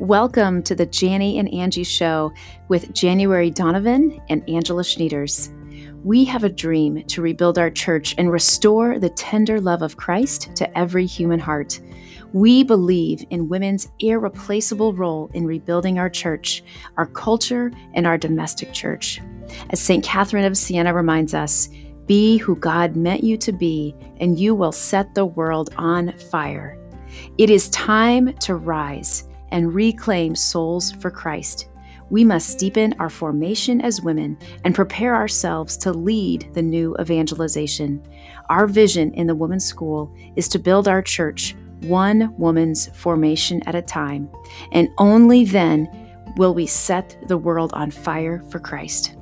Welcome to the Janny and Angie Show with January Donovan and Angela Schneiders. We have a dream to rebuild our church and restore the tender love of Christ to every human heart. We believe in women's irreplaceable role in rebuilding our church, our culture, and our domestic church. As St. Catherine of Siena reminds us, be who God meant you to be, and you will set the world on fire. It is time to rise and reclaim souls for Christ. We must deepen our formation as women and prepare ourselves to lead the new evangelization. Our vision in the Women's School is to build our church one woman's formation at a time, and only then will we set the world on fire for Christ.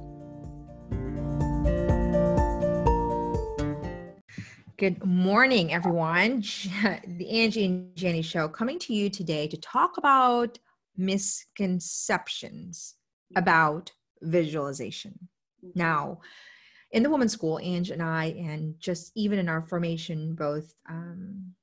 Good morning, everyone. The Angie and Jenny Show coming to you today to talk about misconceptions about visualization. Now, in the women's school, Angie and I, and just even in our formation, both um,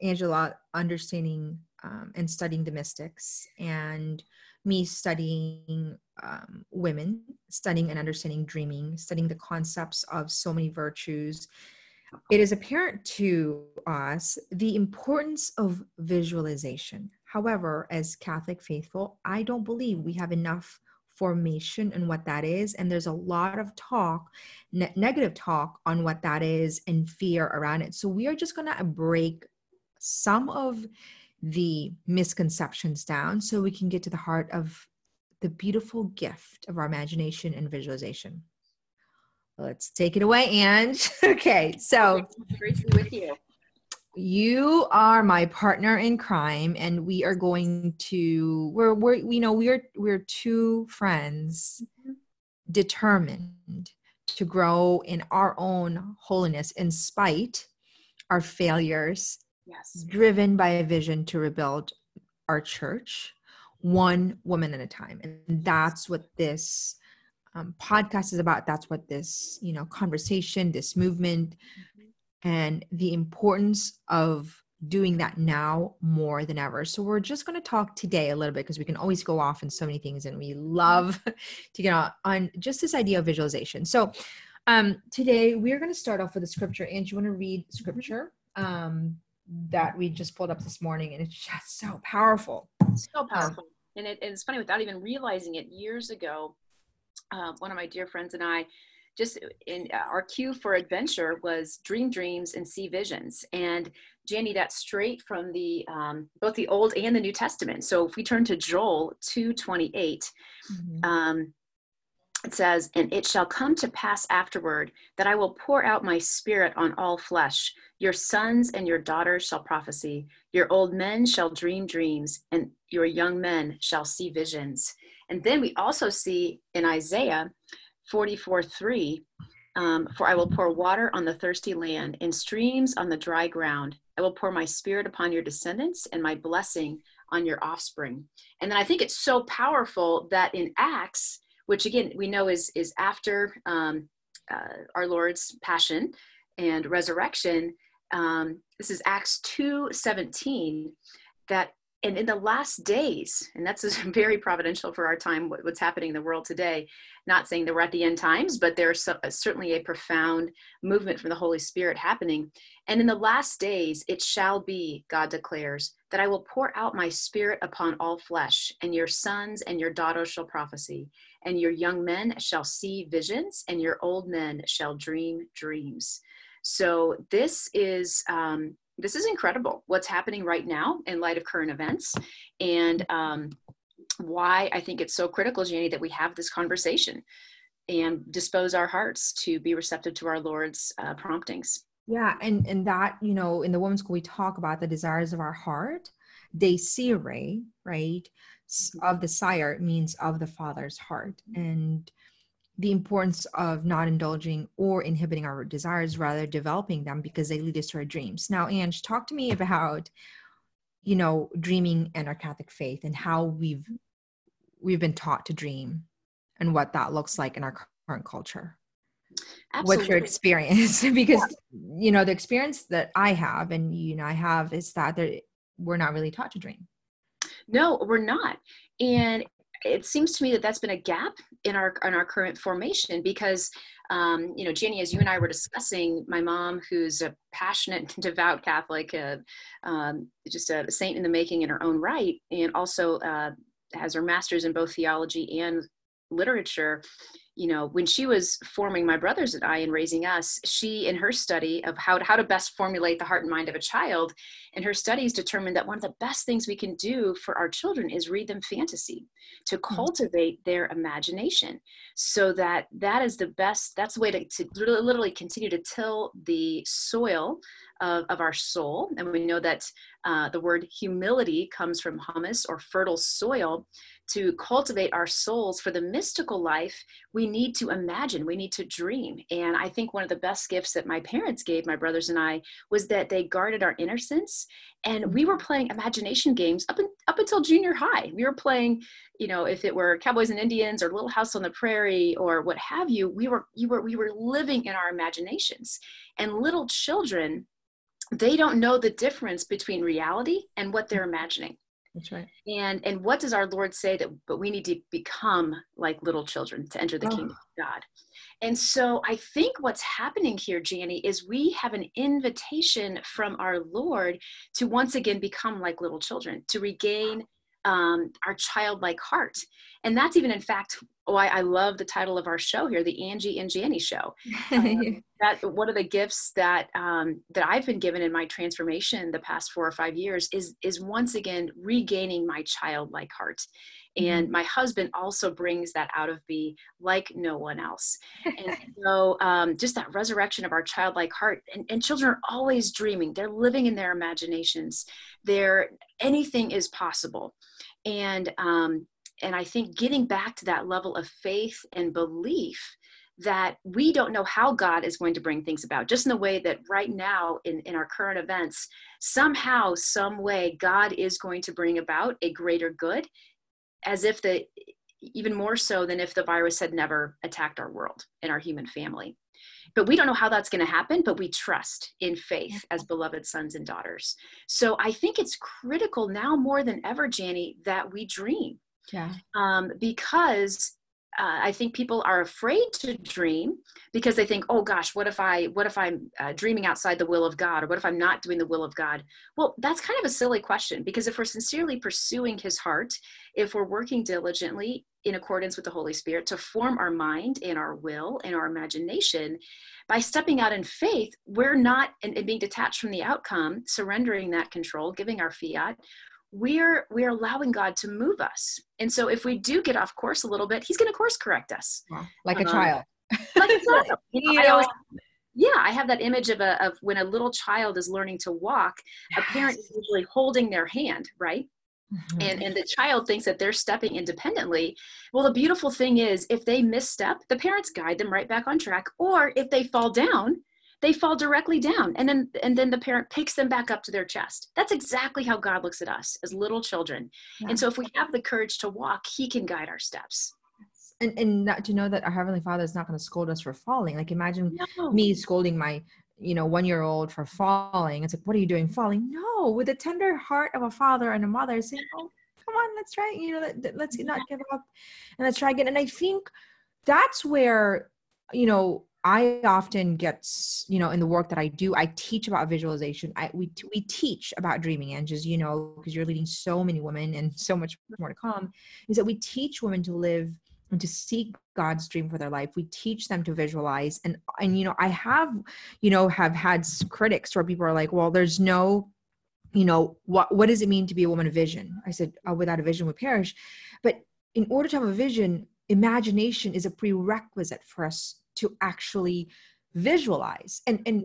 Angela understanding um, and studying the mystics, and me studying um, women, studying and understanding dreaming, studying the concepts of so many virtues it is apparent to us the importance of visualization. However, as Catholic faithful, I don't believe we have enough formation and what that is. And there's a lot of talk, ne- negative talk on what that is and fear around it. So we are just going to break some of the misconceptions down so we can get to the heart of the beautiful gift of our imagination and visualization. Let's take it away, Ange. okay, so great to be with you. You are my partner in crime, and we are going to we're we're you know we're we're two friends mm-hmm. determined to grow in our own holiness in spite our failures. Yes. Driven by a vision to rebuild our church one woman at a time. And that's what this um, podcast is about that's what this you know conversation this movement mm-hmm. and the importance of doing that now more than ever. So we're just going to talk today a little bit because we can always go off in so many things and we love to get on, on just this idea of visualization. So um, today we're going to start off with a scripture. And you want to read scripture um, that we just pulled up this morning and it's just so powerful. So powerful. And, it, and it's funny without even realizing it years ago uh, one of my dear friends and I, just in uh, our cue for adventure was dream dreams and see visions. And Jenny, that's straight from the um, both the Old and the New Testament. So if we turn to Joel two twenty eight, mm-hmm. um, it says, "And it shall come to pass afterward that I will pour out my spirit on all flesh. Your sons and your daughters shall prophesy. Your old men shall dream dreams, and your young men shall see visions." And then we also see in Isaiah 44 3, um, for I will pour water on the thirsty land and streams on the dry ground. I will pour my spirit upon your descendants and my blessing on your offspring. And then I think it's so powerful that in Acts, which again we know is is after um, uh, our Lord's passion and resurrection. Um, this is Acts two seventeen. That and in the last days, and that's very providential for our time, what's happening in the world today. Not saying that we're at the end times, but there's uh, certainly a profound movement from the Holy Spirit happening. And in the last days, it shall be, God declares, that I will pour out my spirit upon all flesh, and your sons and your daughters shall prophesy, and your young men shall see visions, and your old men shall dream dreams. So this is um, this is incredible what's happening right now in light of current events and um, why I think it's so critical, Janie, that we have this conversation and dispose our hearts to be receptive to our Lord's uh, promptings. Yeah, and and that you know, in the women's school, we talk about the desires of our heart. Desire, right, of the sire means of the father's heart, and the importance of not indulging or inhibiting our desires, rather developing them because they lead us to our dreams. Now, Ange, talk to me about, you know, dreaming and our Catholic faith and how we've we've been taught to dream and what that looks like in our current culture. Absolutely. What's your experience? because yeah. you know the experience that I have and you know I have is that we're not really taught to dream. No, we're not. And it seems to me that that's been a gap in our in our current formation because um, you know jenny as you and i were discussing my mom who's a passionate devout catholic uh, um, just a saint in the making in her own right and also uh, has her master's in both theology and literature you know, when she was forming my brothers and I and raising us, she, in her study of how to, how to best formulate the heart and mind of a child, in her studies determined that one of the best things we can do for our children is read them fantasy to hmm. cultivate their imagination so that that is the best, that's the way to, to literally continue to till the soil of, of our soul. And we know that uh, the word humility comes from humus or fertile soil to cultivate our souls for the mystical life, we need to imagine, we need to dream. And I think one of the best gifts that my parents gave my brothers and I was that they guarded our innocence. And we were playing imagination games up, in, up until junior high. We were playing, you know, if it were Cowboys and Indians or Little House on the Prairie or what have you, we were, you were, we were living in our imaginations. And little children, they don't know the difference between reality and what they're imagining that's right. And and what does our Lord say that but we need to become like little children to enter the oh. kingdom of God. And so I think what's happening here, Janie, is we have an invitation from our Lord to once again become like little children, to regain um, our childlike heart. And that's even, in fact, why I love the title of our show here, the Angie and Janie Show. Um, that one of the gifts that um, that I've been given in my transformation the past four or five years is is once again regaining my childlike heart. And mm-hmm. my husband also brings that out of me like no one else. And so, um, just that resurrection of our childlike heart. And, and children are always dreaming, they're living in their imaginations. They're, anything is possible. And um, and I think getting back to that level of faith and belief that we don't know how God is going to bring things about, just in the way that right now in, in our current events, somehow, some way, God is going to bring about a greater good, as if the even more so than if the virus had never attacked our world and our human family. But we don't know how that's going to happen, but we trust in faith as beloved sons and daughters. So I think it's critical now more than ever, Janie, that we dream yeah. Um, because uh, I think people are afraid to dream because they think, oh gosh, what if I, what if I'm uh, dreaming outside the will of God, or what if I'm not doing the will of God? Well, that's kind of a silly question because if we're sincerely pursuing His heart, if we're working diligently in accordance with the Holy Spirit to form our mind and our will and our imagination, by stepping out in faith, we're not and, and being detached from the outcome, surrendering that control, giving our fiat we're we're allowing god to move us. And so if we do get off course a little bit he's going to course correct us. Like a um, child. like a child. You know, I always, yeah i have that image of a of when a little child is learning to walk yes. a parent is usually holding their hand right? Mm-hmm. and and the child thinks that they're stepping independently. Well the beautiful thing is if they misstep the parents guide them right back on track. Or if they fall down they fall directly down. And then and then the parent picks them back up to their chest. That's exactly how god looks at us as little children. Yeah. and so if we have the courage to walk he can guide our steps. And and not to know that our heavenly father is not going to scold us for falling. Like imagine no. me scolding my you know one year old for falling. It's like what are you doing falling? No with the tender heart of a father and a mother saying oh come on let's try you know let, let's not give up and let's try again. And i think that's where you know I often get, you know, in the work that I do, I teach about visualization. I we we teach about dreaming, and just you know, because you're leading so many women and so much more to come, is that we teach women to live and to seek God's dream for their life. We teach them to visualize, and and you know, I have, you know, have had critics where people are like, well, there's no you know what what does it mean to be a woman of vision i said oh, without a vision we perish but in order to have a vision imagination is a prerequisite for us to actually visualize. And and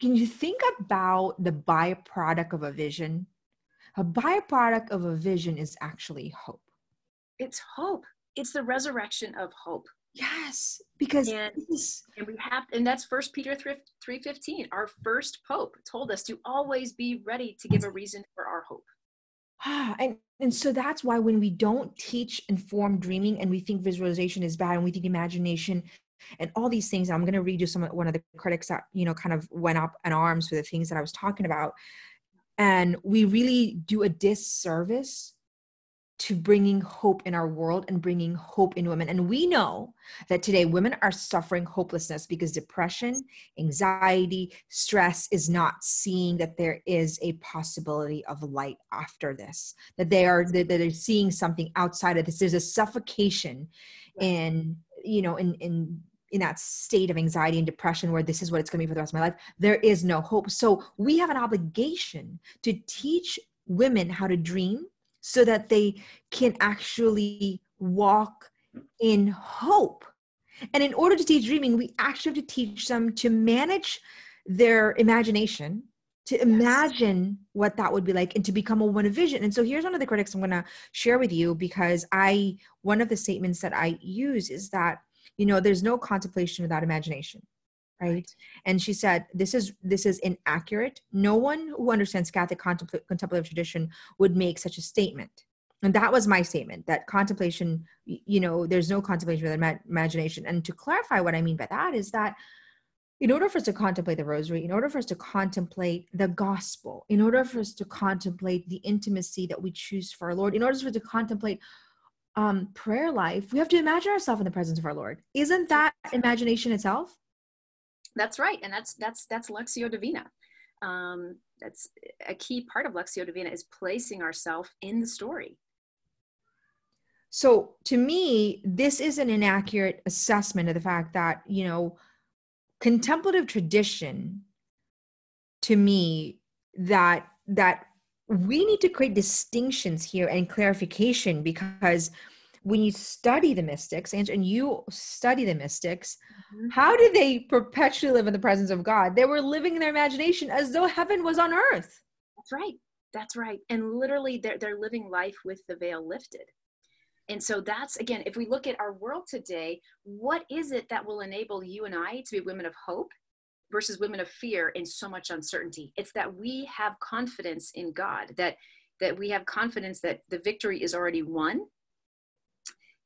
can you think about the byproduct of a vision? A byproduct of a vision is actually hope. It's hope. It's the resurrection of hope. Yes because and, and we have and that's first peter 3 315 our first pope told us to always be ready to give a reason for our hope. Ah, and and so that's why when we don't teach informed dreaming and we think visualization is bad and we think imagination and all these things i'm going to read you some of one of the critics that you know kind of went up in arms for the things that i was talking about and we really do a disservice to bringing hope in our world and bringing hope in women. And we know that today women are suffering hopelessness because depression, anxiety, stress is not seeing that there is a possibility of light after this, that they are that they're seeing something outside of this. There's a suffocation in, you know, in in in that state of anxiety and depression where this is what it's going to be for the rest of my life there is no hope so we have an obligation to teach women how to dream so that they can actually walk in hope. And in order to teach dreaming, we actually have to teach them to manage their imagination, to yes. imagine what that would be like, and to become a woman of vision. And so here's one of the critics I'm going to share with you because I, one of the statements that I use is that, you know, there's no contemplation without imagination right? And she said this is this is inaccurate. No one who understands catholic contempl- contemplative tradition would make such a statement. And that was my statement that contemplation you know there's no contemplation without ima- imagination. And to clarify what i mean by that is that in order for us to contemplate the rosary in order for us to contemplate the gospel in order for us to contemplate the intimacy that we choose for our lord in order for us to contemplate um, prayer life we have to imagine ourselves in the presence of our lord isn't that imagination itself that's right, and that's that's that's Lectio Divina. Um, that's a key part of Lectio Divina is placing ourselves in the story. So to me, this is an inaccurate assessment of the fact that you know contemplative tradition. To me, that that we need to create distinctions here and clarification because when you study the mystics and, and you study the mystics mm-hmm. how did they perpetually live in the presence of god? They were living in their imagination as though heaven was on earth. That's right. That's right. And literally they're, they're living life with the veil lifted. And so that's again if we look at our world today what is it that will enable you and i to be women of hope versus women of fear in so much uncertainty. It's that we have confidence in god that that we have confidence that the victory is already won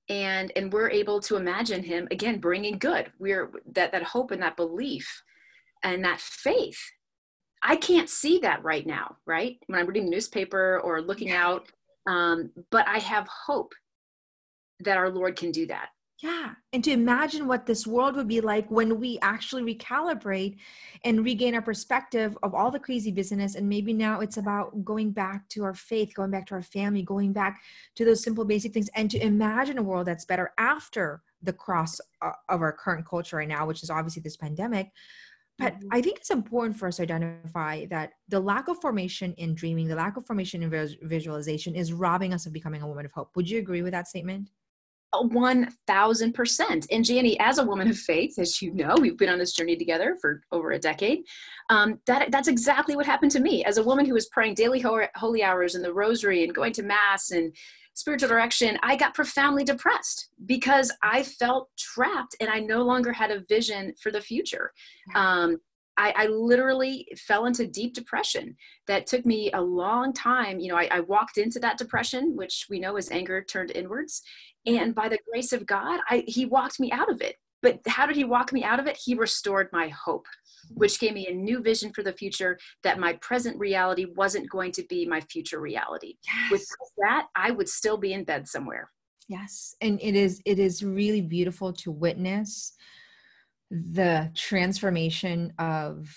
and and we're able to imagine him again bringing good. We're that that hope and that belief and that faith. I can't see that right now right? When i'm reading the newspaper or looking out um, but i have hope that our lord can do that yeah. And to imagine what this world would be like when we actually recalibrate and regain our perspective of all the crazy business. And maybe now it's about going back to our faith, going back to our family, going back to those simple, basic things, and to imagine a world that's better after the cross uh, of our current culture right now, which is obviously this pandemic. But mm-hmm. I think it's important for us to identify that the lack of formation in dreaming, the lack of formation in visualization is robbing us of becoming a woman of hope. Would you agree with that statement? 1000%. And Janie, as a woman of faith, as you know, we've been on this journey together for over a decade. Um, that, that's exactly what happened to me. As a woman who was praying daily holy hours in the rosary and going to mass and spiritual direction, I got profoundly depressed because I felt trapped and I no longer had a vision for the future. Um, I, I, literally fell into deep depression that took me a long time. You know, I, I, walked into that depression, which we know is anger turned inwards. Mm-hmm. And by the grace of God, I, he walked me out of it. But how did he walk me out of it? He restored my hope, which gave me a new vision for the future that my present reality wasn't going to be my future reality. Yes. With that, I would still be in bed somewhere. Yes. And it is it is really beautiful to witness the transformation of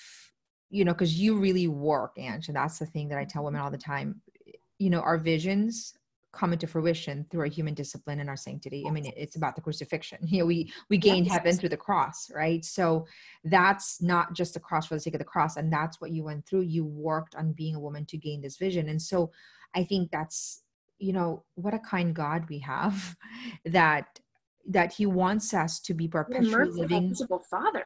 you know because you really work and that's the thing that i tell women all the time you know our visions come into fruition through our human discipline and our sanctity. I mean it's about the crucifixion. You know we we gain yes. heaven through the cross right? So that's not just the cross for the sake of the cross and that's what you went through. You worked on being a woman to gain this vision. And so i think that's you know what a kind god we have that that he wants us to be perpetually living father.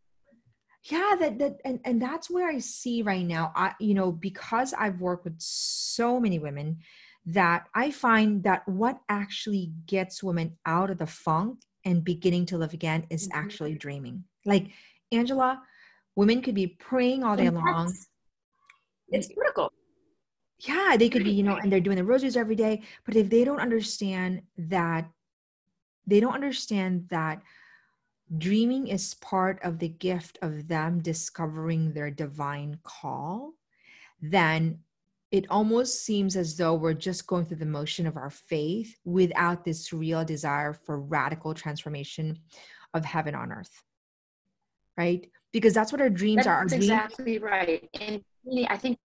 Yeah that that and, and that's where i see right now i you know because i've worked with so many women that i find that what actually gets women out of the funk and beginning to live again is mm-hmm. actually dreaming. Like angela women could be praying all day long. It's critical. Yeah they could be you know and they're doing the rosaries every day but if they don't understand that they don't understand that dreaming is part of the gift of them discovering their divine call then it almost seems as though we're just going through the motion of our faith without this real desire for radical transformation of heaven on earth. Right? Because that's what our dreams that's are. Our exactly right. And I think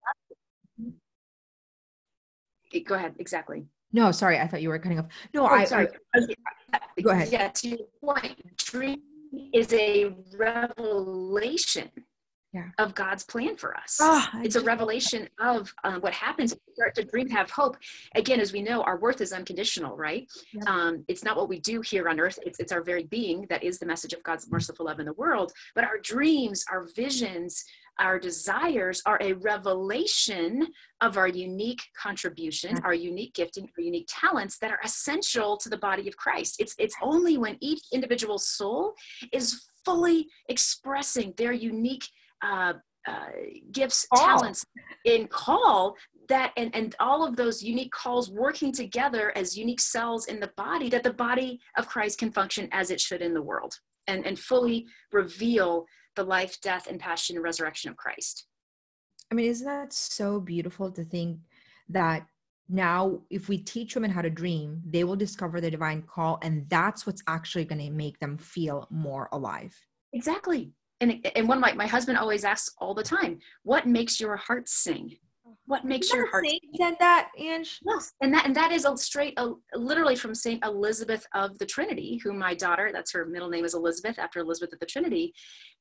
go ahead. Exactly. No, sorry. I thought you were cutting off. No, oh, I, sorry. I, go ahead. Yeah, to your point, dream is a revelation yeah. of God's plan for us. Oh, it's a revelation of um, what happens when we start to dream, have hope. Again, as we know, our worth is unconditional, right? Um, it's not what we do here on earth, it's, it's our very being that is the message of God's merciful love in the world. But our dreams, our visions, our desires are a revelation of our unique contribution, our unique gifting, our unique talents that are essential to the body of Christ. It's, it's only when each individual soul is fully expressing their unique uh, uh, gifts, oh. talents in call that and, and all of those unique calls working together as unique cells in the body that the body of Christ can function as it should in the world and, and fully reveal the life, death, and passion and resurrection of Christ. I mean, isn't that so beautiful to think that now if we teach women how to dream, they will discover the divine call, and that's what's actually going to make them feel more alive. Exactly and and one of my my husband always asks all the time, "What makes your heart sing?" What makes your heart said that, Ange? Yes, and that and that is a straight, a, literally from Saint Elizabeth of the Trinity, who my daughter, that's her middle name is Elizabeth, after Elizabeth of the Trinity,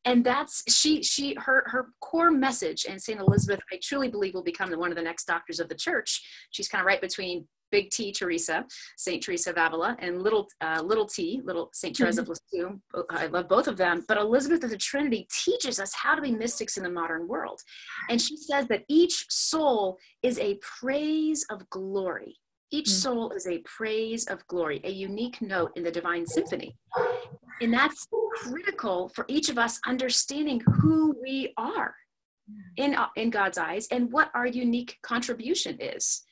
and that's she she her her core message. And Saint Elizabeth, I truly believe, will become one of the next doctors of the Church. She's kind of right between Big T Teresa, Saint Teresa of Avila, and little uh, little T, little Saint mm-hmm. of Lisieux. I love both of them. But Elizabeth of the Trinity teaches us how to be mystics in the modern world, and she says that each soul is a praise of glory. Each mm-hmm. soul is a praise of glory, a unique note in the divine symphony. And that's critical for each of us understanding who we are in, uh, in God's eyes and what our unique contribution is.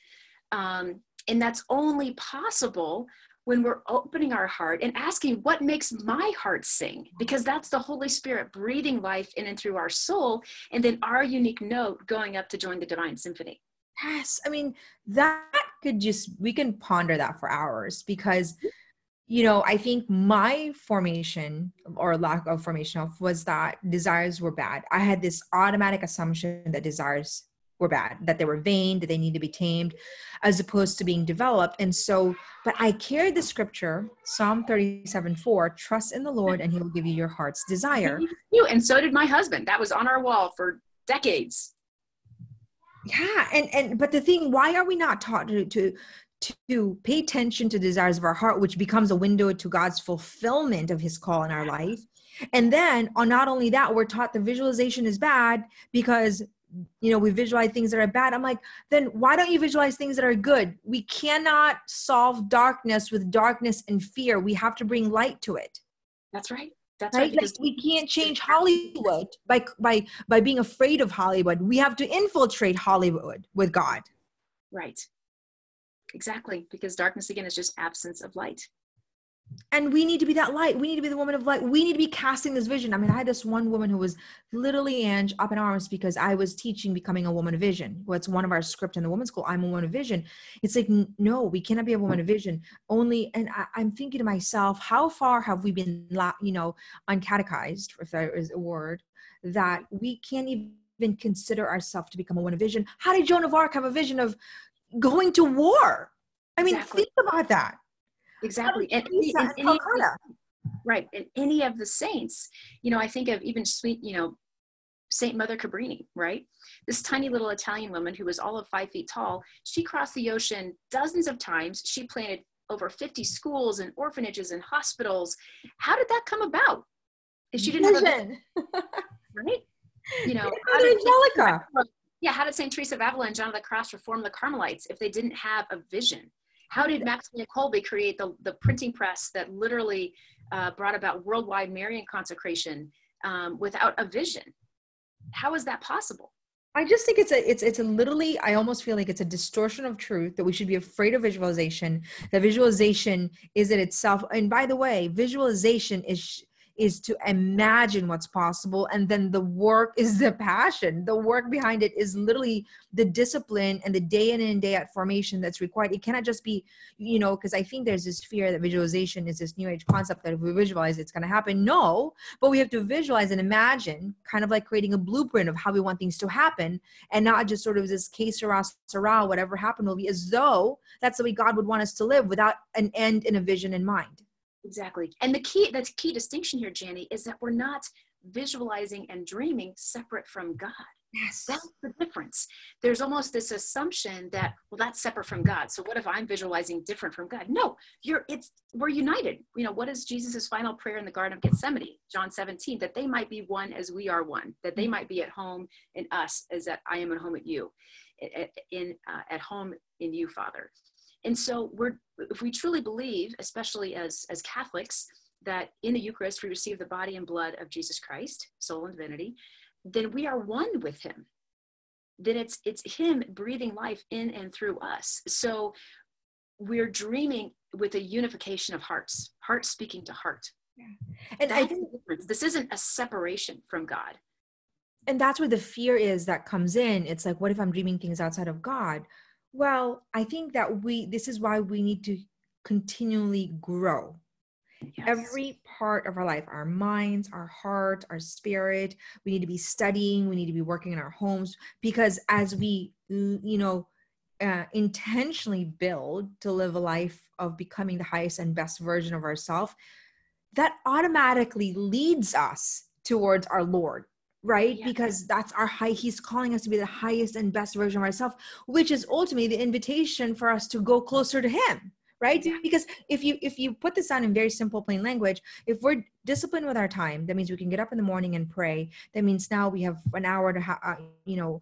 Um, and that's only possible when we're opening our heart and asking what makes my heart sing? Because that's the holy spirit breathing life in and through our soul and then our unique note going up to join the divine symphony. Yes i mean that could just we can ponder that for hours because you know i think my formation or lack of formation was that desires were bad. I had this automatic assumption that desires were bad, that they were vain, that they need to be tamed, as opposed to being developed. And so, but I carried the scripture, Psalm 37 4, trust in the Lord and he will give you your heart's desire. You, and so did my husband. That was on our wall for decades. Yeah. And, and, but the thing, why are we not taught to, to, to pay attention to desires of our heart, which becomes a window to God's fulfillment of his call in our life? And then on not only that, we're taught the visualization is bad because you know we visualize things that are bad. I'm like then why don't you visualize things that are good? We cannot solve darkness with darkness and fear. We have to bring light to it. That's right. That's right, right like we can't change hollywood by by by being afraid of hollywood. We have to infiltrate hollywood with god. Right. Exactly because darkness again is just absence of light and we need to be that light. We need to be the woman of light. We need to be casting this vision. I mean, I had this one woman who was literally Ange up in arms because I was teaching becoming a woman of vision. What's one of our script in the women's school? I'm a woman of vision. It's like, no, we cannot be a woman of vision. Only, and I, am thinking to myself, how far have we been, you know, uncatechized, if there is a word, that we can't even consider ourselves to become a woman of vision? How did Joan of Arc have a vision of going to war? I mean, exactly. think about that exactly. And, and, and right. And any of the saints you know i think of even sweet you know saint mother cabrini right? This tiny little italian woman who was all of five feet tall she crossed the ocean dozens of times. She planted over 50 schools and orphanages and hospitals. How did that come about? If she didn't Vision. have a, right? You know how did, Angelica. yeah how did saint teresa of avila and john of the cross reform the carmelites if they didn't have a vision how did Maximilian Kolbe create the, the printing press that literally uh, brought about worldwide Marian consecration um, without a vision? How is that possible? I just think it's a it's it's a literally I almost feel like it's a distortion of truth that we should be afraid of visualization. That visualization is in itself. And by the way, visualization is is to imagine what's possible and then the work is the passion. The work behind it is literally the discipline and the day in and day out formation that's required. It cannot just be you know because i think there's this fear that visualization is this new age concept that if we visualize it's going to happen. No but we have to visualize and imagine kind of like creating a blueprint of how we want things to happen and not just sort of this case sera whatever happened will be as though that's the way god would want us to live without an end and a vision in mind Exactly. And the key, the key distinction here, Janie, is that we're not visualizing and dreaming separate from God. Yes. That's the difference. There's almost this assumption that, well, that's separate from God. So what if I'm visualizing different from God? No, you're it's we're united. You know, what is Jesus' final prayer in the Garden of Gethsemane, John 17, that they might be one as we are one, that they might be at home in us as that I am at home at you, in uh, at home in you, Father. And so we're if we truly believe, especially as as Catholics, that in the Eucharist we receive the body and blood of Jesus Christ, soul and divinity, then we are one with him. Then it's it's him breathing life in and through us. So we're dreaming with a unification of hearts, heart speaking to heart. Yeah. And That's I think this isn't a separation from God. And that's where the fear is that comes in. It's like, what if I'm dreaming things outside of God? Well, I think that we, this is why we need to continually grow. Yes. Every part of our life, our minds, our heart, our spirit, we need to be studying, we need to be working in our homes because as we, you know, uh, intentionally build to live a life of becoming the highest and best version of ourselves, that automatically leads us towards our Lord right yeah. because that's our high he's calling us to be the highest and best version of ourselves which is ultimately the invitation for us to go closer to him right yeah. because if you if you put this on in very simple plain language if we're disciplined with our time that means we can get up in the morning and pray that means now we have an hour to ha- uh, you know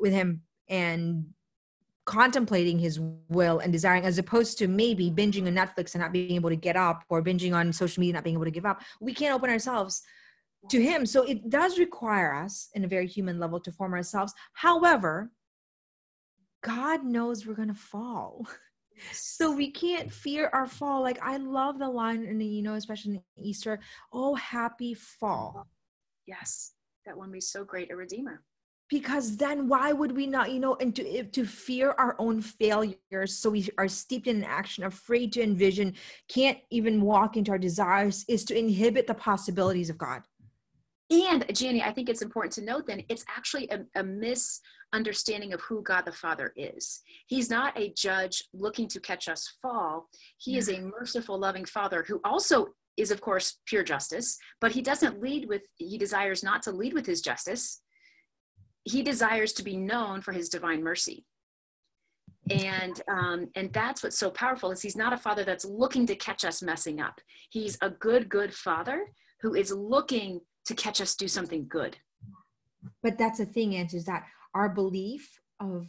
with him and contemplating his will and desiring as opposed to maybe binging on netflix and not being able to get up or binging on social media not being able to give up we can't open ourselves to him. So it does require us in a very human level to form ourselves. However god knows we're going to fall so we can't fear our fall. Like i love the line and you know especially in easter oh happy fall. Yes. That one be so great a redeemer. Because then why would we not you know and to, to fear our own failures so we are steeped in action afraid to envision can't even walk into our desires is to inhibit the possibilities of god and Janie, I think it's important to note then it's actually a, a, misunderstanding of who God the Father is. He's not a judge looking to catch us fall. He is a merciful, loving Father who also is, of course, pure justice, but he doesn't lead with, he desires not to lead with his justice. He desires to be known for his divine mercy. And um, and that's what's so powerful is he's not a father that's looking to catch us messing up. He's a good, good father who is looking to catch us do something good. But that's the thing, is, is that our belief of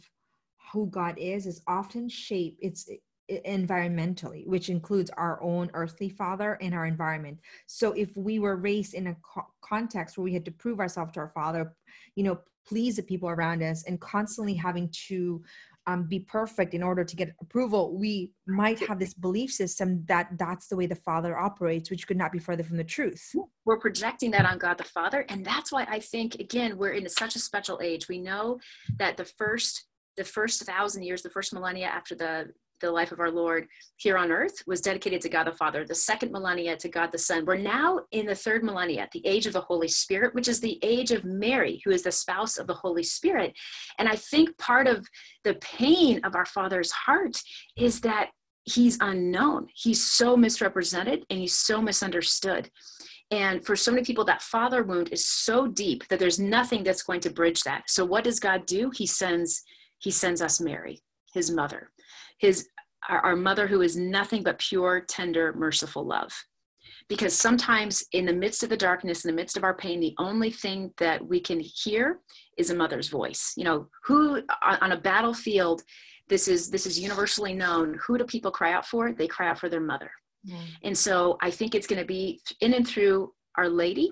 who God is is often shaped. It's environmentally, which includes our own earthly father and our environment. So if we were raised in a co- context where we had to prove ourselves to our father, you know, please the people around us, and constantly having to um, be perfect in order to get approval, we might have this belief system that that's the way the Father operates, which could not be further from the truth. We're projecting that on God the Father, and that's why I think again we're in such a special age. We know that the first the first thousand years, the first millennia after the the life of our Lord here on earth was dedicated to God the Father, the second millennia to God the Son. We're now in the third millennia, the age of the Holy Spirit, which is the age of Mary, who is the spouse of the Holy Spirit. And I think part of the pain of our Father's heart is that he's unknown. He's so misrepresented and he's so misunderstood. And for so many people, that father wound is so deep that there's nothing that's going to bridge that. So what does God do? He sends he sends us Mary, his mother his our, our mother who is nothing but pure, tender, merciful love. Because sometimes in the midst of the darkness, in the midst of our pain, the only thing that we can hear is a mother's voice. You know, who on a battlefield, this is this is universally known. Who do people cry out for? They cry out for their mother. Mm. And so I think it's going to be in and through Our Lady,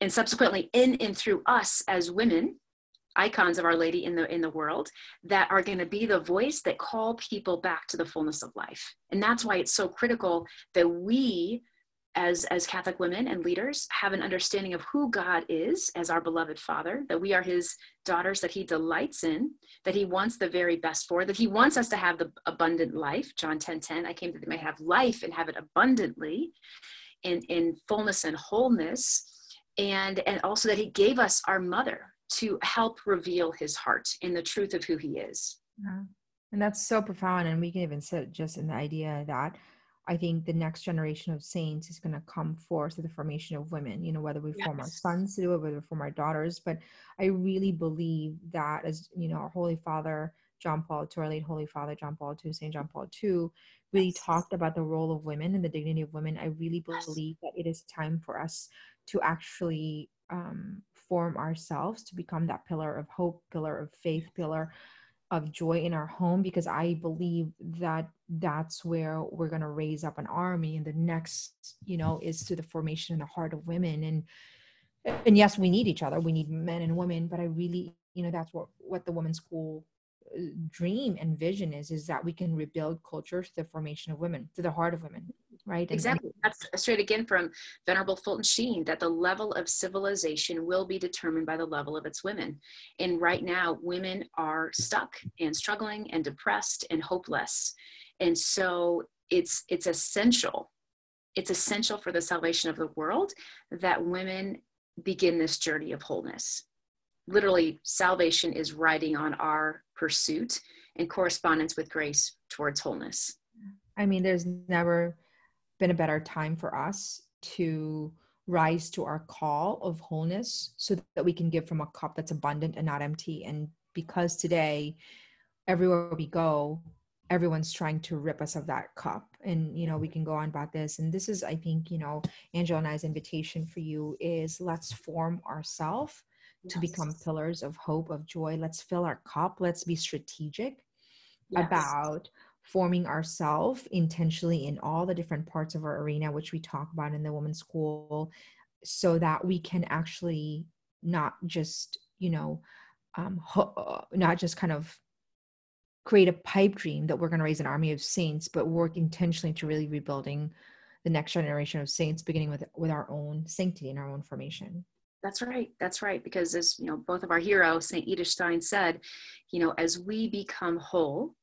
and subsequently in and through us as women icons of our lady in the in the world that are going to be the voice that call people back to the fullness of life. And that's why it's so critical that we as as catholic women and leaders have an understanding of who god is as our beloved father that we are his daughters that he delights in that he wants the very best for that he wants us to have the abundant life. John 10 10 i came that they may have life and have it abundantly in in fullness and wholeness and and also that he gave us our mother to help reveal his heart in the truth of who he is yeah. and that's so profound and we can even sit just in the idea that I think the next generation of saints is going to come forth to the formation of women, you know, whether we yes. form our sons to do it, whether we form our daughters. But I really believe that as, you know, our Holy Father, John Paul II, our late Holy Father, John Paul II, St. John Paul II, really yes. talked about the role of women and the dignity of women. I really believe that it is time for us to actually um, form ourselves to become that pillar of hope, pillar of faith, pillar of joy in our home because I believe that that's where we're going to raise up an army and the next you know is to the formation in the heart of women. And and yes we need each other. We need men and women but I really you know that's what what the women's school uh, dream and vision is is that we can rebuild culture to the formation of women to the heart of women right? Exactly. And, that's straight again from venerable fulton sheen that the level of civilization will be determined by the level of its women. And right now women are stuck and struggling and depressed and hopeless. And so it's it's essential it's essential for the salvation of the world that women begin this journey of wholeness. Literally salvation is riding on our pursuit and correspondence with grace towards wholeness. I mean there's never been a better time for us to rise to our call of wholeness so that we can give from a cup that's abundant and not empty. And because today, everywhere we go, everyone's trying to rip us of that cup. And, you know, we can go on about this. And this is, I think, you know, Angela and I's invitation for you is let's form ourselves yes. to become pillars of hope, of joy. Let's fill our cup. Let's be strategic yes. about forming ourselves intentionally in all the different parts of our arena, which we talk about in the women's school, so that we can actually not just, you know, um, ho- not just kind of create a pipe dream that we're going to raise an army of saints, but work intentionally to really rebuilding the next generation of saints, beginning with with our own sanctity and our own formation. That's right. That's right. Because as you know, both of our heroes, Saint Edith Stein said, you know, as we become whole,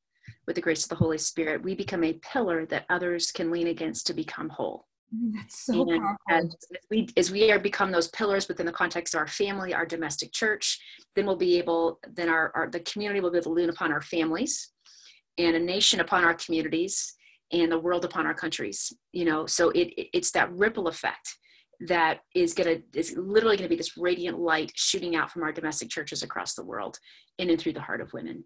with the grace of the Holy Spirit, we become a pillar that others can lean against to become whole. Mm, that's so and powerful. As we, as we are become those pillars within the context of our family, our domestic church, then we'll be able, then our, our the community will be able to lean upon our families, and a nation upon our communities, and the world upon our countries. You know, so it, it's that ripple effect that is going to is literally going to be this radiant light shooting out from our domestic churches across the world in and through the heart of women.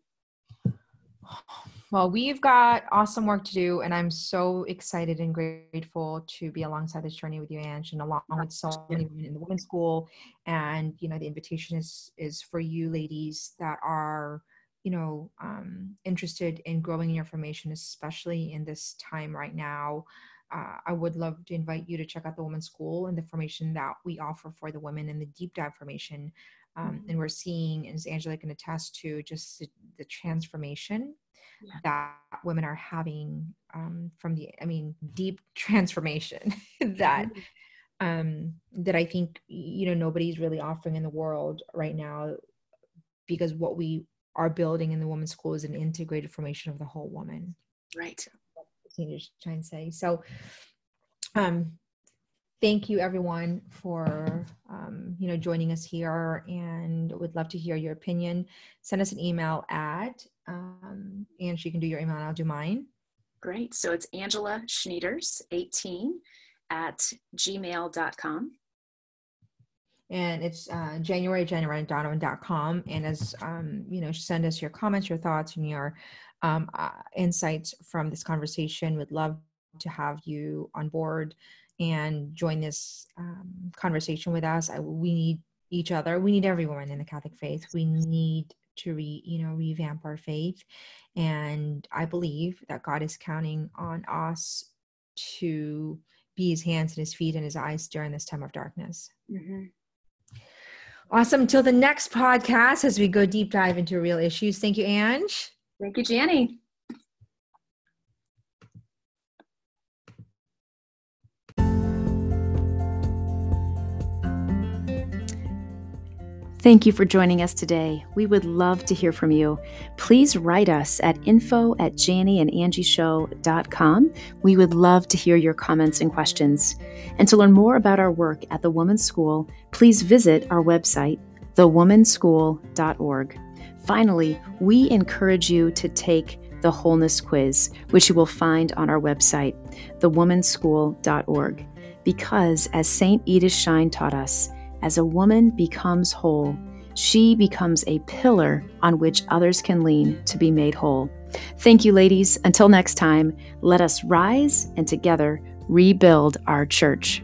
Well, we've got awesome work to do, and I'm so excited and grateful to be alongside this journey with you, Ange, and along with so many women in the women's school. And you know, the invitation is is for you, ladies, that are you know um, interested in growing your formation, especially in this time right now. Uh, I would love to invite you to check out the women's school and the formation that we offer for the women in the deep dive formation. Um, and we're seeing, as Angela can attest to, just the, transformation yeah. that women are having um, from the, I mean, deep transformation that um, that I think you know nobody's really offering in the world right now, because what we are building in the women's school is an integrated formation of the whole woman. Right. Trying to say so. Um, thank you everyone for um, you know joining us here and would love to hear your opinion. Send us an email at um, and she can do your email and i'll do mine. Great. So it's angela schneiders 18 at gmail.com and it's uh, january january donovan.com and as um, you know send us your comments your thoughts and your um, uh, insights from this conversation. We'd love to have you on board and join this um, conversation with us. I, we need each other. We need everyone in the Catholic faith. We need to re, you know, revamp our faith. And I believe that God is counting on us to be his hands and his feet and his eyes during this time of darkness. Mm-hmm. Awesome. Till the next podcast as we go deep dive into real issues. Thank you, Ange. Thank you, Janny. Thank you for joining us today. We would love to hear from you. Please write us at info at jannieandangieshow.com. We would love to hear your comments and questions. And to learn more about our work at the Woman's School, please visit our website, thewomanschool.org. Finally, we encourage you to take the Wholeness Quiz, which you will find on our website, thewomanschool.org. Because, as St. Edith Stein taught us, as a woman becomes whole, she becomes a pillar on which others can lean to be made whole. Thank you, ladies. Until next time, let us rise and together rebuild our church.